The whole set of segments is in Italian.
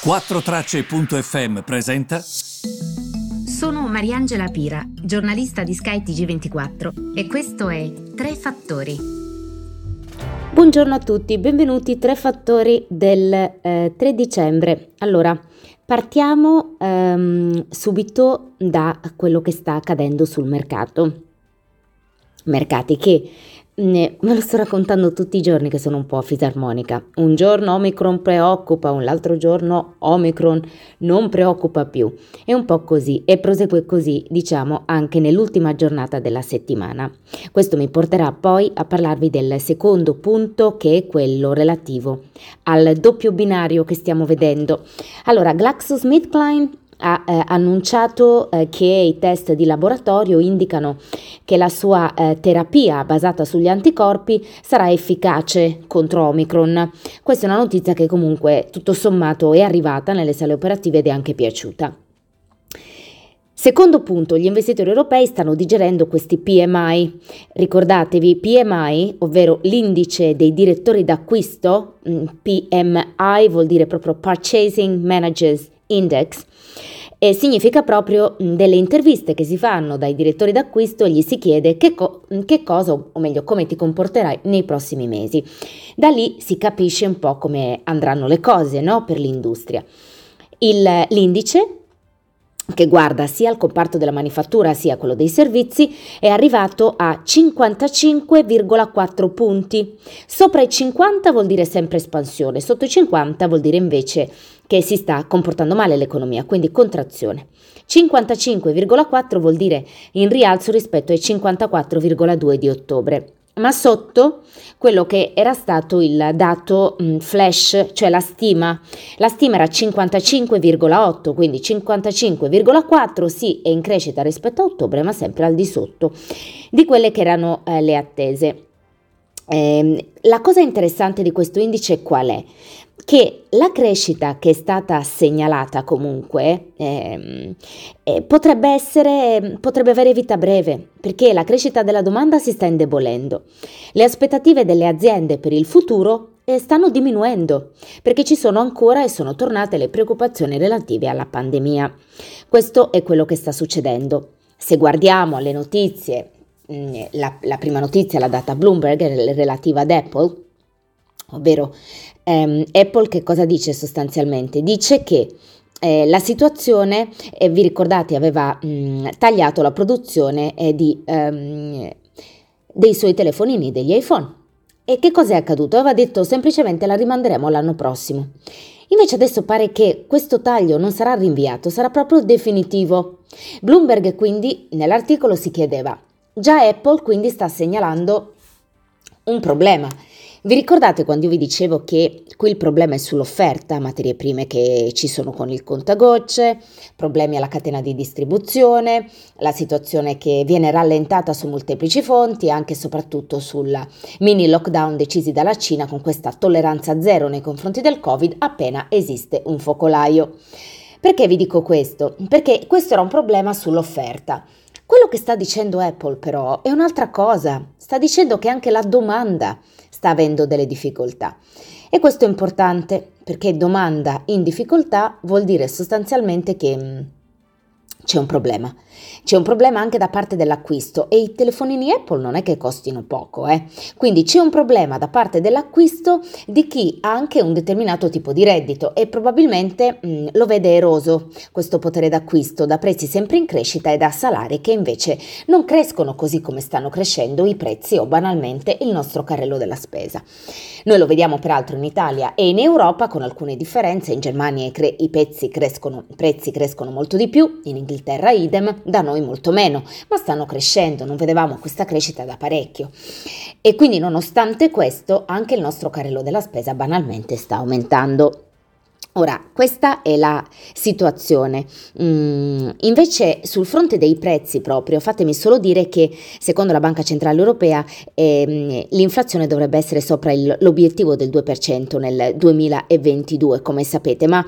4Tracce.fm presenta. Sono Mariangela Pira, giornalista di skytg 24 e questo è Tre Fattori. Buongiorno a tutti, benvenuti Tre Fattori del eh, 3 dicembre. Allora, partiamo ehm, subito da quello che sta accadendo sul mercato. Mercati che me lo sto raccontando tutti i giorni che sono un po' fisarmonica. Un giorno Omicron preoccupa, un altro giorno Omicron non preoccupa più. È un po' così e prosegue così, diciamo, anche nell'ultima giornata della settimana. Questo mi porterà poi a parlarvi del secondo punto che è quello relativo al doppio binario che stiamo vedendo. Allora, GlaxoSmithKline ha eh, annunciato eh, che i test di laboratorio indicano che la sua eh, terapia basata sugli anticorpi sarà efficace contro Omicron. Questa è una notizia che comunque tutto sommato è arrivata nelle sale operative ed è anche piaciuta. Secondo punto, gli investitori europei stanno digerendo questi PMI. Ricordatevi, PMI, ovvero l'indice dei direttori d'acquisto, mm, PMI vuol dire proprio Purchasing Managers Index, e significa proprio delle interviste che si fanno dai direttori d'acquisto e gli si chiede che, co- che, cosa, o meglio come ti comporterai nei prossimi mesi. Da lì si capisce un po' come andranno le cose no? per l'industria. Il, l'indice che guarda sia il comparto della manifattura sia quello dei servizi, è arrivato a 55,4 punti. Sopra i 50 vuol dire sempre espansione, sotto i 50 vuol dire invece che si sta comportando male l'economia, quindi contrazione. 55,4 vuol dire in rialzo rispetto ai 54,2 di ottobre ma sotto quello che era stato il dato mh, flash, cioè la stima. La stima era 55,8, quindi 55,4 sì è in crescita rispetto a ottobre, ma sempre al di sotto di quelle che erano eh, le attese. Eh, la cosa interessante di questo indice qual è? che la crescita che è stata segnalata comunque ehm, eh, potrebbe, essere, potrebbe avere vita breve, perché la crescita della domanda si sta indebolendo. Le aspettative delle aziende per il futuro eh, stanno diminuendo, perché ci sono ancora e sono tornate le preoccupazioni relative alla pandemia. Questo è quello che sta succedendo. Se guardiamo le notizie, la, la prima notizia l'ha data Bloomberg relativa ad Apple, ovvero ehm, Apple che cosa dice sostanzialmente? Dice che eh, la situazione, eh, vi ricordate, aveva mh, tagliato la produzione eh, di, ehm, dei suoi telefonini, degli iPhone. E che cosa è accaduto? Aveva detto semplicemente la rimanderemo l'anno prossimo. Invece adesso pare che questo taglio non sarà rinviato, sarà proprio definitivo. Bloomberg quindi nell'articolo si chiedeva, già Apple quindi sta segnalando un problema vi ricordate quando io vi dicevo che qui il problema è sull'offerta, materie prime che ci sono con il contagocce, problemi alla catena di distribuzione, la situazione che viene rallentata su molteplici fonti, anche e soprattutto sul mini lockdown decisi dalla Cina con questa tolleranza zero nei confronti del Covid appena esiste un focolaio. Perché vi dico questo? Perché questo era un problema sull'offerta. Quello che sta dicendo Apple però è un'altra cosa, sta dicendo che anche la domanda sta avendo delle difficoltà. E questo è importante perché domanda in difficoltà vuol dire sostanzialmente che mm, c'è un problema. C'è un problema anche da parte dell'acquisto e i telefonini Apple non è che costino poco, eh? quindi c'è un problema da parte dell'acquisto di chi ha anche un determinato tipo di reddito e probabilmente mh, mm, lo vede eroso questo potere d'acquisto da prezzi sempre in crescita e da salari che invece non crescono così come stanno crescendo i prezzi o banalmente il nostro carrello della spesa. Noi lo vediamo peraltro in Italia e in Europa con alcune differenze, in Germania i, cre- i crescono, prezzi crescono molto di più, in Inghilterra idem, da noi molto meno, ma stanno crescendo, non vedevamo questa crescita da parecchio. E quindi nonostante questo anche il nostro carrello della spesa banalmente sta aumentando. Ora, questa è la situazione. Mm, invece sul fronte dei prezzi proprio, fatemi solo dire che secondo la Banca Centrale Europea eh, l'inflazione dovrebbe essere sopra il, l'obiettivo del 2% nel 2022, come sapete, ma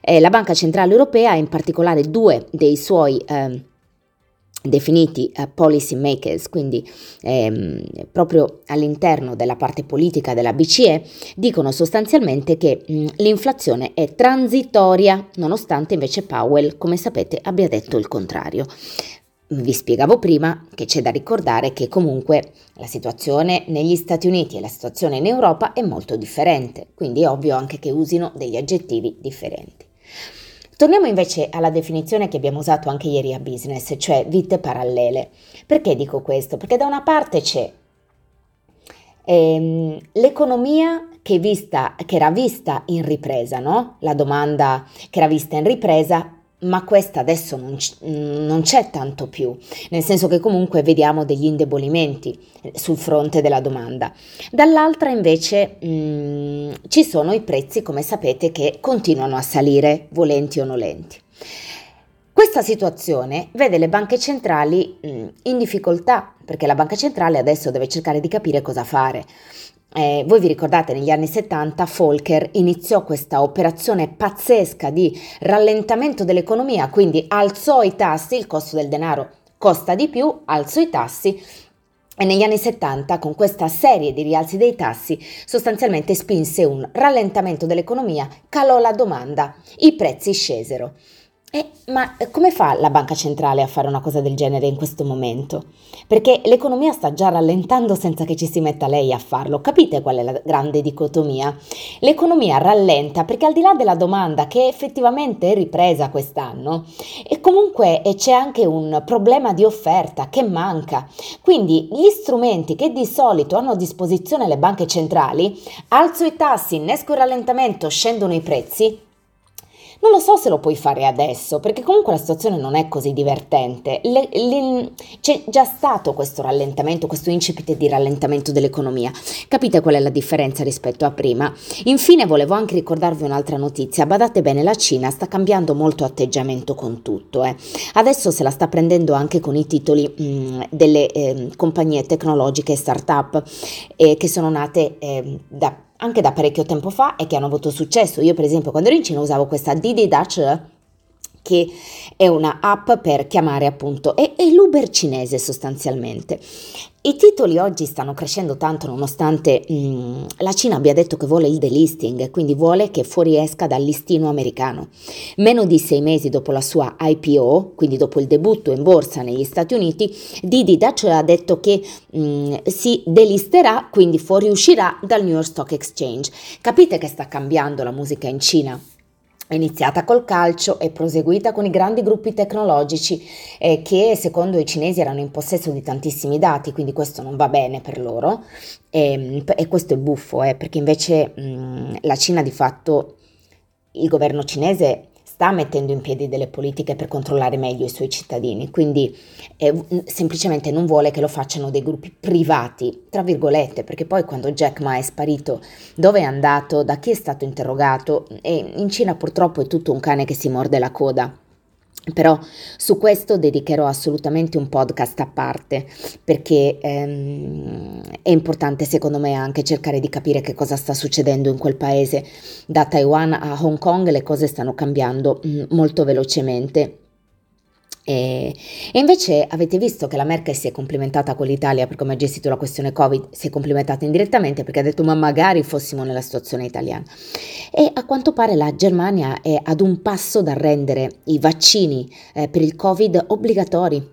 eh, la Banca Centrale Europea, in particolare due dei suoi... Eh, definiti uh, policy makers, quindi ehm, proprio all'interno della parte politica della BCE, dicono sostanzialmente che mh, l'inflazione è transitoria, nonostante invece Powell, come sapete, abbia detto il contrario. Vi spiegavo prima che c'è da ricordare che comunque la situazione negli Stati Uniti e la situazione in Europa è molto differente, quindi è ovvio anche che usino degli aggettivi differenti. Torniamo invece alla definizione che abbiamo usato anche ieri a business, cioè vite parallele. Perché dico questo? Perché da una parte c'è ehm, l'economia che, vista, che era vista in ripresa, no? La domanda che era vista in ripresa ma questa adesso non, non, c'è tanto più, nel senso che comunque vediamo degli indebolimenti eh, sul fronte della domanda. Dall'altra invece mh, mm, ci sono i prezzi, come sapete, che continuano a salire, volenti o nolenti. Questa situazione vede le banche centrali mh, mm, in difficoltà, perché la banca centrale adesso deve cercare di capire cosa fare. Eh, voi vi ricordate negli anni 70 Volcker iniziò questa operazione pazzesca di rallentamento dell'economia, quindi alzò i tassi, il costo del denaro costa di più, alzò i tassi e negli anni 70 con questa serie di rialzi dei tassi sostanzialmente spinse un rallentamento dell'economia, calò la domanda, i prezzi scesero. Eh, ma come fa la banca centrale a fare una cosa del genere in questo momento? Perché l'economia sta già rallentando senza che ci si metta lei a farlo. Capite qual è la grande dicotomia? L'economia rallenta perché al di là della domanda che effettivamente è ripresa quest'anno, e comunque c'è anche un problema di offerta che manca. Quindi gli strumenti che di solito hanno a disposizione le banche centrali, alzo i tassi, innesco il rallentamento, scendono i prezzi, non lo so se lo puoi fare adesso, perché comunque la situazione non è così divertente. Le, le, c'è già stato questo rallentamento, questo incipit di rallentamento dell'economia. Capite qual è la differenza rispetto a prima? Infine volevo anche ricordarvi un'altra notizia. Badate bene, la Cina sta cambiando molto atteggiamento con tutto. Eh. Adesso se la sta prendendo anche con i titoli mh, mm, delle eh, compagnie tecnologiche start-up eh, che sono nate ehm, da anche da parecchio tempo fa e che hanno avuto successo. Io per esempio quando ero in Cina usavo questa Didi Dutch che è una app per chiamare appunto, è, è l'Uber cinese sostanzialmente. I titoli oggi stanno crescendo tanto nonostante mh, la Cina abbia detto che vuole il delisting, quindi vuole che fuoriesca dal listino americano. Meno di sei mesi dopo la sua IPO, quindi dopo il debutto in borsa negli Stati Uniti, Didi Dutch ha detto che mh, si delisterà, quindi fuoriuscirà dal New York Stock Exchange. Capite che sta cambiando la musica in Cina? È iniziata col calcio e proseguita con i grandi gruppi tecnologici eh, che secondo i cinesi erano in possesso di tantissimi dati, quindi questo non va bene per loro. E, ehm, e questo è buffo, eh, perché invece mh, la Cina di fatto, il governo cinese sta mettendo in piedi delle politiche per controllare meglio i suoi cittadini, quindi eh, semplicemente non vuole che lo facciano dei gruppi privati, tra virgolette, perché poi quando Jack Ma è sparito, dove è andato, da chi è stato interrogato, e in Cina purtroppo è tutto un cane che si morde la coda. Però su questo dedicherò assolutamente un podcast a parte perché ehm, è importante secondo me anche cercare di capire che cosa sta succedendo in quel paese. Da Taiwan a Hong Kong le cose stanno cambiando mm, molto velocemente e, e, invece avete visto che la Merkel si è complimentata con l'Italia per come ha gestito la questione Covid, si è complimentata indirettamente perché ha detto ma magari fossimo nella situazione italiana. E a quanto pare la Germania è ad un passo da rendere i vaccini eh, per il Covid obbligatori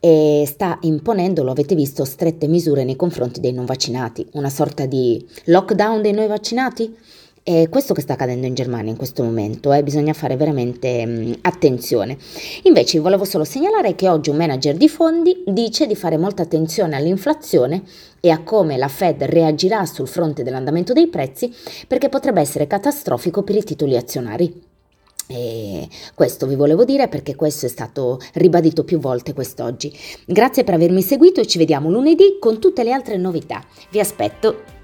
e sta imponendo, lo avete visto, strette misure nei confronti dei non vaccinati, una sorta di lockdown dei non vaccinati. È questo che sta accadendo in Germania in questo momento, eh, bisogna fare veramente mh, mm, attenzione. Invece volevo solo segnalare che oggi un manager di fondi dice di fare molta attenzione all'inflazione e a come la Fed reagirà sul fronte dell'andamento dei prezzi perché potrebbe essere catastrofico per i titoli azionari. E questo vi volevo dire perché questo è stato ribadito più volte quest'oggi. Grazie per avermi seguito e ci vediamo lunedì con tutte le altre novità. Vi aspetto.